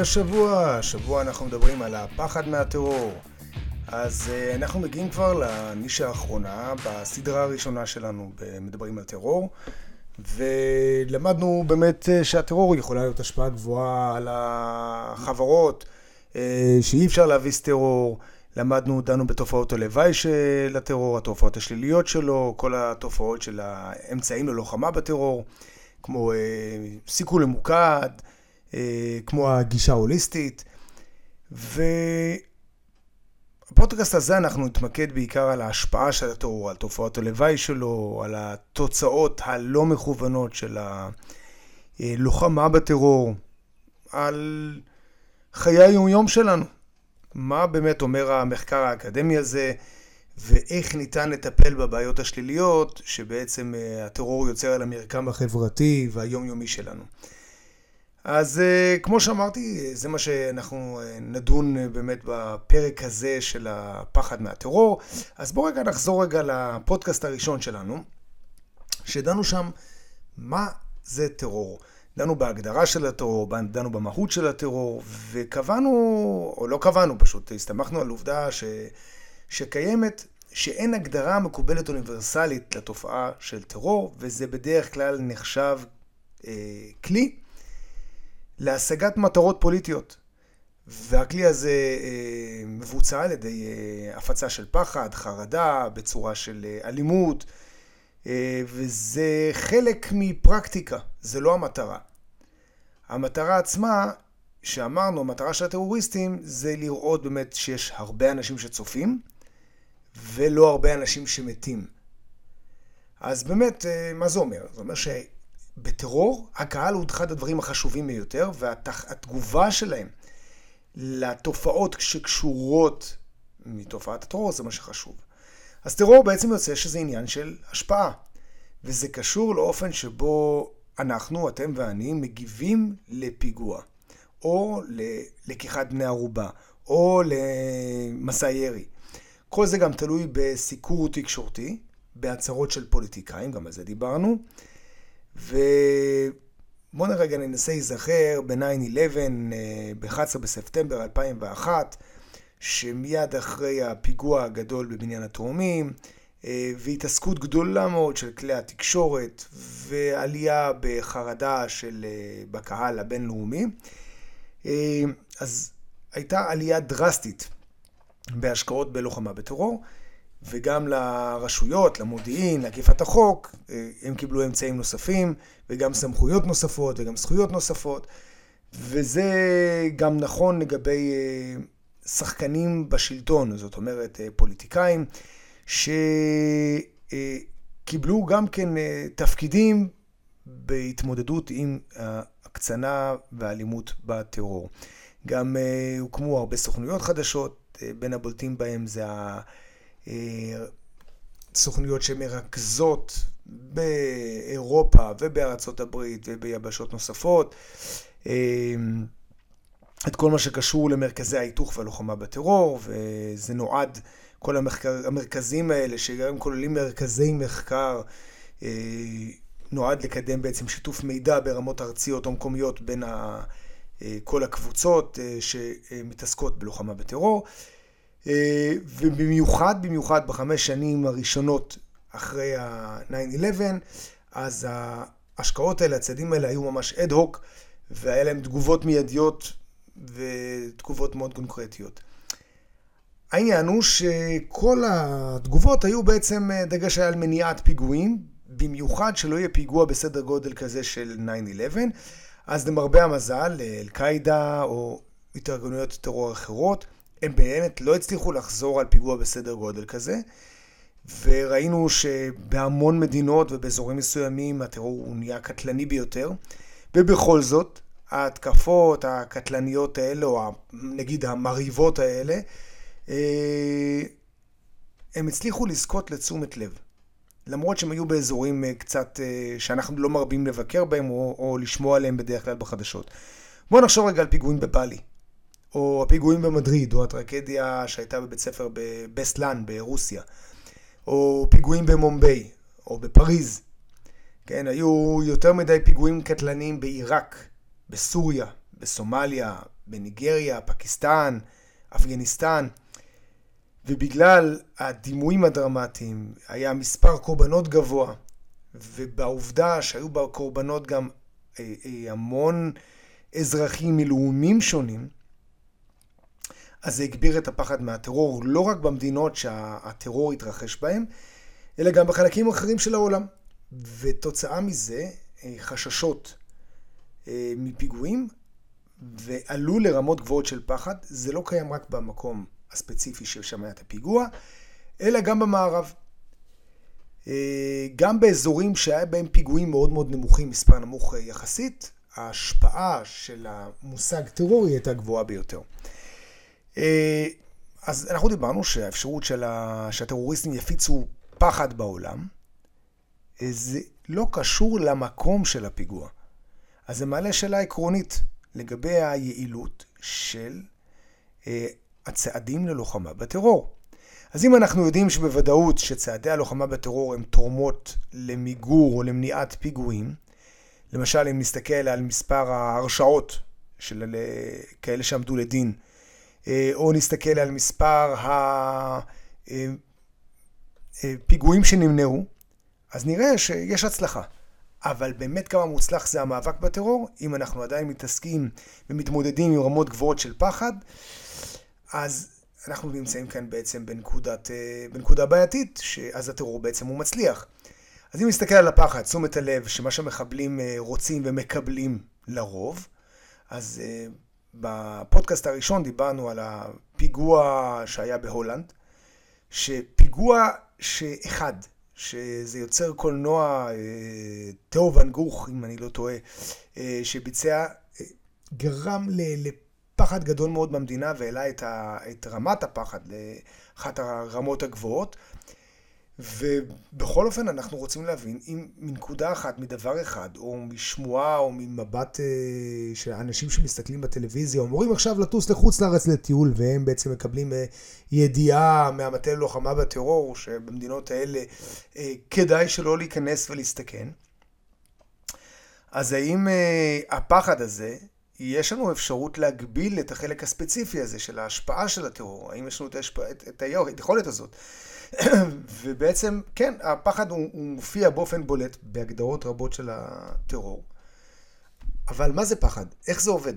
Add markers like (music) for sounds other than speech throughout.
והשבוע, השבוע אנחנו מדברים על הפחד מהטרור. אז uh, אנחנו מגיעים כבר לנישה האחרונה בסדרה הראשונה שלנו במדברים על טרור. ולמדנו באמת uh, שהטרור יכולה להיות השפעה גבוהה על החברות, uh, שאי אפשר להביס טרור. למדנו, דנו בתופעות הלוואי של הטרור, התופעות השליליות שלו, כל התופעות של האמצעים ללוחמה בטרור, כמו סיכול ממוקד, אה, כמו הגישה ההוליסטית. ובפודקאסט הזה אנחנו נתמקד בעיקר על ההשפעה של הטרור, על תופעות הלוואי שלו, על התוצאות הלא מכוונות של הלוחמה בטרור, על חיי היומיום שלנו. מה באמת אומר המחקר האקדמי הזה, ואיך ניתן לטפל בבעיות השליליות שבעצם אה, הטרור יוצר על המרקם החברתי והיומיומי שלנו. אז אה, כמו שאמרתי, זה מה שאנחנו אה, נדון אה, באמת בפרק הזה של הפחד מהטרור. אז בואו רגע נחזור רגע לפודקאסט הראשון שלנו, שדנו שם מה זה טרור. דנו בהגדרה של הטרור, דנו במהות של הטרור, וקבענו, או לא קבענו פשוט, הסתמכנו על עובדה ש, שקיימת, שאין הגדרה מקובלת אוניברסלית לתופעה של טרור, וזה בדרך כלל נחשב אה, כלי להשגת מטרות פוליטיות. והכלי הזה אה, מבוצע על ידי אה, הפצה של פחד, חרדה, בצורה של אה, אלימות, וזה חלק מפרקטיקה, זה לא המטרה. המטרה עצמה, שאמרנו, המטרה של הטרוריסטים זה לראות באמת שיש הרבה אנשים שצופים, ולא הרבה אנשים שמתים. אז באמת, מה זה אומר? זה אומר בטרור, הקהל הוא אחד הדברים החשובים ביותר, והתגובה שלהם לתופעות שקשורות מתופעת הטרור זה מה שחשוב. אז טרור בעצם יוצא שזה עניין של השפעה, וזה קשור לאופן שבו אנחנו, אתם ואני, מגיבים לפיגוע, או ללקיחת בני ערובה, או למסע ירי. כל זה גם תלוי בסיקור תקשורתי, בהצהרות של פוליטיקאים, גם על זה דיברנו. ובואו נרגע ננסה להיזכר ב-9-11, ב-11 בספטמבר 2001, שמיד אחרי הפיגוע הגדול בבניין התאומים, אה, והתעסקות גדולה מאוד של כלי התקשורת, ועלייה בחרדה של, אה, בקהל הבינלאומי, אה, אז הייתה עלייה דרסטית בהשקעות בלוחמה בטרור. וגם לרשויות, למודיעין, לאכיפת החוק, אה, הם קיבלו אמצעים נוספים, וגם סמכויות נוספות, וגם זכויות נוספות. וזה גם נכון לגבי אה, שחקנים בשלטון, זאת אומרת אה, פוליטיקאים, שקיבלו גם כן תפקידים בהתמודדות עם ההקצנה והאלימות בטרור. גם הוקמו הרבה סוכנויות חדשות, בין הבולטים בהם זה ה... אה, סוכנויות שמרכזות באירופה ובארצות הברית וביבשות נוספות אה, את כל מה שקשור למרכזי ההיתוך והלוחמה בטרור, וזה נועד, כל המחקר, המרכזים האלה, שגם כוללים מרכזי מחקר, אה, נועד לקדם בעצם שיתוף מידע ברמות ארציות או מקומיות בין כל הקבוצות שמתעסקות בלוחמה בטרור. אה, ובמיוחד, במיוחד בחמש שנים הראשונות אחרי ה-9-11, אז ההשקעות האלה, הצעדים האלה היו ממש אד-הוק, והיה להם תגובות מיידיות ותגובות מאוד קונקרטיות. העניין הוא שכל התגובות היו בעצם אה, דגש על מניעת פיגועים, במיוחד שלא יהיה פיגוע בסדר גודל כזה של 9-11, אז למרבה המזל, אל-קאעידה או התארגנויות טרור אחרות, הם באמת לא הצליחו לחזור על פיגוע בסדר גודל כזה, וראינו שבהמון מדינות ובאזורים מסוימים הטרור הוא נהיה קטלני ביותר, ובכל זאת, ההתקפות הקטלניות האלה, או נגיד המרהיבות האלה, אה, הם הצליחו לזכות לתשומת לב. למרות שהם היו באזורים אה, קצת אה, שאנחנו לא מרבים לבקר בהם או, או לשמוע עליהם בדרך כלל בחדשות. בואו נחשוב רגע על פיגועים בבלי. או הפיגועים במדריד, או הטרגדיה שהייתה בבית ספר בבסלן ברוסיה, או פיגועים במומביי, או בפריז. כן, היו יותר מדי פיגועים קטלניים בעיראק, בסוריה, בסומליה, בניגריה, פקיסטן, אפגניסטן, ובגלל הדימויים הדרמטיים היה מספר קורבנות גבוה, ובעובדה שהיו בקורבנות גם אה, אה, המון אזרחים מלאומים שונים, אז זה הגביר את הפחד מהטרור לא רק במדינות שהטרור התרחש בהן, אלא גם בחלקים אחרים של העולם. ותוצאה מזה, אה, חששות מפיגועים ועלו לרמות גבוהות של פחד. זה לא קיים רק במקום הספציפי ששם היה את הפיגוע, אלא גם במערב. אה, גם באזורים שהיה בהם פיגועים מאוד מאוד נמוכים, מספר נמוך אה, יחסית, ההשפעה של המושג טרור היא הייתה גבוהה ביותר. אה, אז אנחנו דיברנו שהאפשרות של ה... שהטרוריסטים יפיצו פחד בעולם, זה לא קשור למקום של הפיגוע. אז זה מעלה שאלה עקרונית לגבי היעילות של הצעדים ללוחמה בטרור. אז אם אנחנו יודעים שבוודאות שצעדי הלוחמה בטרור הם תורמות למיגור או למניעת פיגועים, למשל אם נסתכל על מספר ההרשעות של כאלה שעמדו לדין, אה, או נסתכל על מספר הפיגועים אה, אה, שנמנעו, אז נראה שיש הצלחה. אבל באמת כמה מוצלח זה המאבק בטרור, אם אנחנו עדיין מתעסקים ומתמודדים עם רמות גבוהות של פחד, אז אנחנו נמצאים כאן בעצם בנקודת, אה, בנקודה בעייתית, שאז הטרור בעצם הוא מצליח. אז אם נסתכל על הפחד, תשומת הלב, שמה שהמחבלים אה, רוצים ומקבלים לרוב, אז אה, בפודקאסט הראשון דיברנו על הפיגוע שהיה בהולנד, שפיגוע שאחד, שזה יוצר קולנוע, תאו ואן גוך, אם אני לא טועה, שביצע, גרם פחד גדול מאוד במדינה והעלה את רמת הפחד לאחת הרמות הגבוהות. ובכל אופן אנחנו רוצים להבין אם מנקודה אחת, מדבר אחד, או משמועה, או ממבט אה, של אנשים שמסתכלים בטלוויזיה, אמורים עכשיו לטוס לחוץ לארץ לטיול, והם בעצם מקבלים אה, ידיעה מהמטה ללוחמה בטרור, שבמדינות האלה אה, כדאי שלא להיכנס ולהסתכן. אז האם אה, הפחד הזה יש לנו אפשרות להגביל את החלק הספציפי הזה של ההשפעה של הטרור, האם יש לנו את, ההשפע, את, את היכולת הזאת. (clears throat) ובעצם, כן, הפחד הוא, הוא מופיע באופן בולט בהגדרות רבות של הטרור. אבל מה זה פחד? איך זה עובד?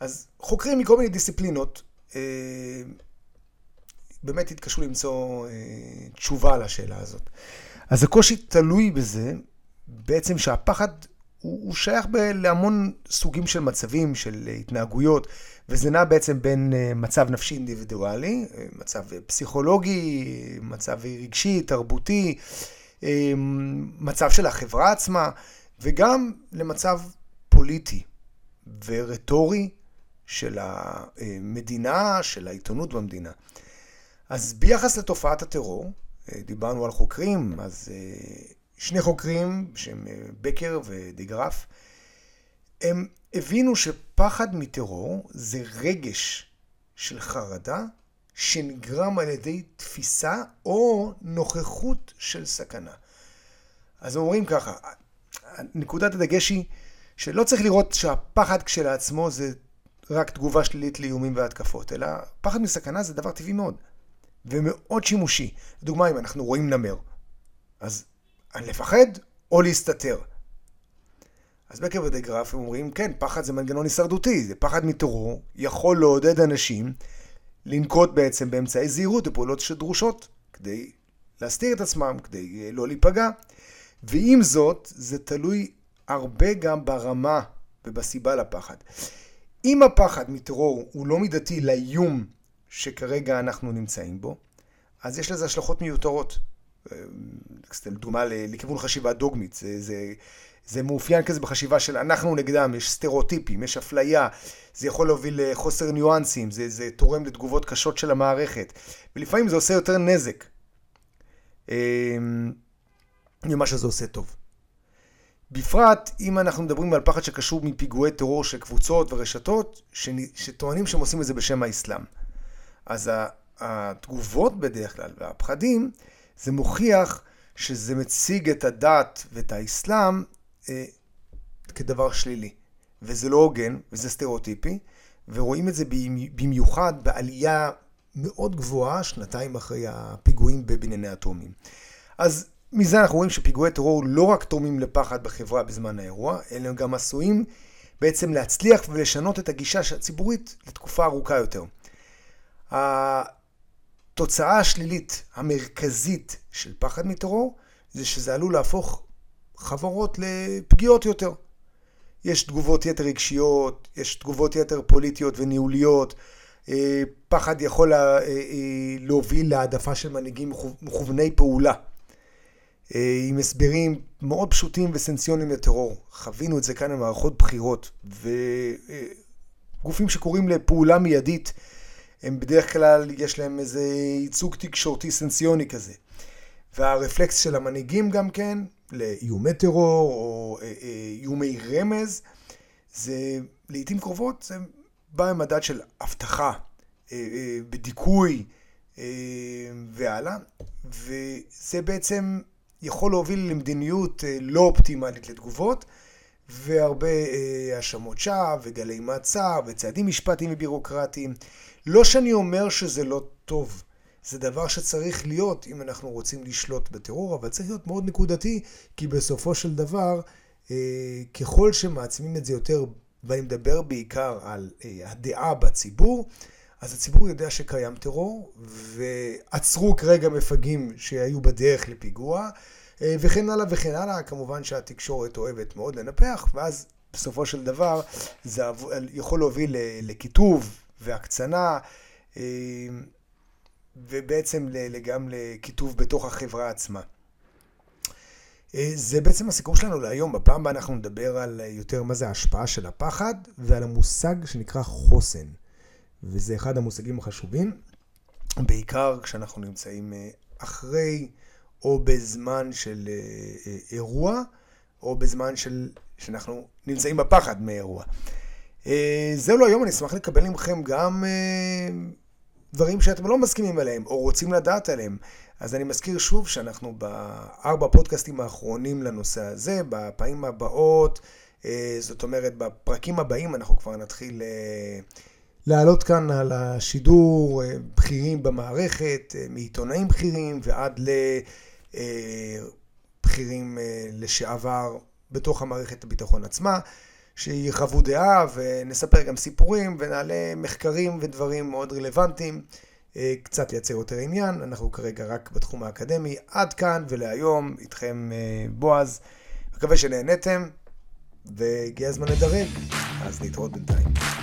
אז חוקרים מכל מיני דיסציפלינות אה, באמת התקשו למצוא אה, תשובה לשאלה הזאת. אז הקושי תלוי בזה בעצם שהפחד הוא, הוא שייך ב, להמון סוגים של מצבים, של התנהגויות, וזה נע בעצם בין אה, מצב נפשי אינדיבידואלי, אה, מצב פסיכולוגי, מצב רגשי, תרבותי, אה, מצב של החברה עצמה, וגם למצב פוליטי ורטורי של המדינה, של העיתונות במדינה. אז ביחס לתופעת הטרור, דיברנו על חוקרים, אז שני חוקרים, שהם אה, בקר ודיגרף, הם הבינו שפחד מטרור זה רגש של חרדה שנגרם על ידי תפיסה או נוכחות של סכנה. אז אומרים ככה, נקודת הדגש היא שלא צריך לראות שהפחד כשלעצמו זה רק תגובה שלילית לאיומים והתקפות, אלא פחד מסכנה זה דבר טבעי מאוד, ומאוד שימושי. לדוגמה, אם אנחנו רואים נמר, אז לפחד או להסתתר. אז בקר ודגרף הם אומרים, כן, פחד זה מנגנון הישרדותי, זה פחד מטרור, יכול לעודד אנשים לנקוט בעצם באמצעי זהירות ופעולות שדרושות כדי להסתיר את עצמם, כדי אה, לא להיפגע. ועם זאת, זה תלוי הרבה גם ברמה ובסיבה לפחד. אם הפחד מטרור הוא לא מידתי לאיום שכרגע אנחנו נמצאים בו, אז יש לזה השלכות מיותרות. לדוגמה לכיוון חשיבה דוגמית, זה, זה, זה מאופיין כזה בחשיבה של אנחנו נגדם, יש סטריאוטיפים, יש אפליה, זה יכול להוביל לחוסר ניואנסים, זה, זה תורם לתגובות קשות של המערכת, ולפעמים זה עושה יותר נזק אמ, ממה שזה עושה טוב. בפרט אם אנחנו מדברים על פחד שקשור מפיגועי טרור של קבוצות ורשתות שטוענים שהם עושים את זה בשם האסלאם. אז התגובות בדרך כלל והפחדים זה מוכיח שזה מציג את הדת ואת האסלאם אה, כדבר שלילי. וזה לא הוגן, וזה סטריאוטיפי, ורואים את זה במיוחד בעלייה מאוד גבוהה, שנתיים אחרי הפיגועים בבנייני אטומים. אז מזה אנחנו רואים שפיגועי טרור לא רק תורמים לפחד בחברה בזמן האירוע, אלא גם עשויים בעצם להצליח ולשנות את הגישה הציבורית לתקופה ארוכה יותר. התוצאה השלילית המרכזית של פחד מטרור זה שזה עלול להפוך חברות לפגיעות יותר. יש תגובות יתר רגשיות, יש תגובות יתר פוליטיות וניהוליות. אה, פחד יכול אה, אה, להוביל להעדפה של מנהיגים מכווני פעולה. עם הסברים מאוד פשוטים וסנסיונים לטרור. חווינו את זה כאן במערכות בחירות, וגופים שקוראים לפעולה מיידית, הם בדרך כלל, יש להם איזה ייצוג תקשורתי סנסיוני כזה. והרפלקס של המנהיגים גם כן, לאיומי טרור או איומי רמז, זה לעיתים קרובות, זה בא ממדד של הבטחה, בדיכוי והלאה, וזה בעצם יכול להוביל למדיניות אה, לא אופטימלית לתגובות, והרבה אה, האשמות שווא, וגלי מעצר, וצעדים משפטיים ובירוקרטיים. לא שאני אומר שזה לא טוב, זה דבר שצריך להיות אם אנחנו רוצים לשלוט בטרור, אבל צריך להיות מאוד נקודתי, כי בסופו של דבר, אה, ככל שמעצימים את זה יותר, ואני מדבר בעיקר על הדעה בציבור, אז הציבור יודע שקיים טרור, ועצרו כרגע מפגעים שהיו בדרך לפיגוע, אה, וכן הלאה וכן הלאה. כמובן שהתקשורת אוהבת מאוד לנפח, ואז בסופו של דבר זה יכול להוביל לקיטוב והקצנה, אה, ובעצם גם לקיטוב בתוך החברה עצמה. אה, זה בעצם הסיכום שלנו להיום. בפעם הבאה אנחנו נדבר על יותר מה זה ההשפעה של הפחד ועל המושג שנקרא חוסן. וזה אחד המושגים החשובים, בעיקר כשאנחנו נמצאים אה, אחרי או בזמן של אה, אה, אירוע, או בזמן של, שאנחנו נמצאים בפחד מאירוע. זהו להיום, אני אשמח לקבל מכם גם דברים שאתם לא מסכימים עליהם, או רוצים לדעת עליהם. אז אני מזכיר שוב שאנחנו בארבע פודקאסטים האחרונים לנושא הזה, בפעמים הבאות, זאת אומרת, בפרקים הבאים אנחנו כבר נתחיל להעלות כאן על השידור אה, בכירים במערכת, אה, מעיתונאים בכירים ועד לבכירים אה, לשעבר בתוך המערכת הביטחון עצמה, שיחוו דעה ונספר גם סיפורים ונעלה מחקרים ודברים מאוד רלוונטיים, קצת לייצר יותר עניין. אנחנו כרגע רק בתחום האקדמי. עד כאן ולהיום, איתכם בועז. מקווה שנהנתם והגיע הזמן לדרג, אז נתראות בינתיים.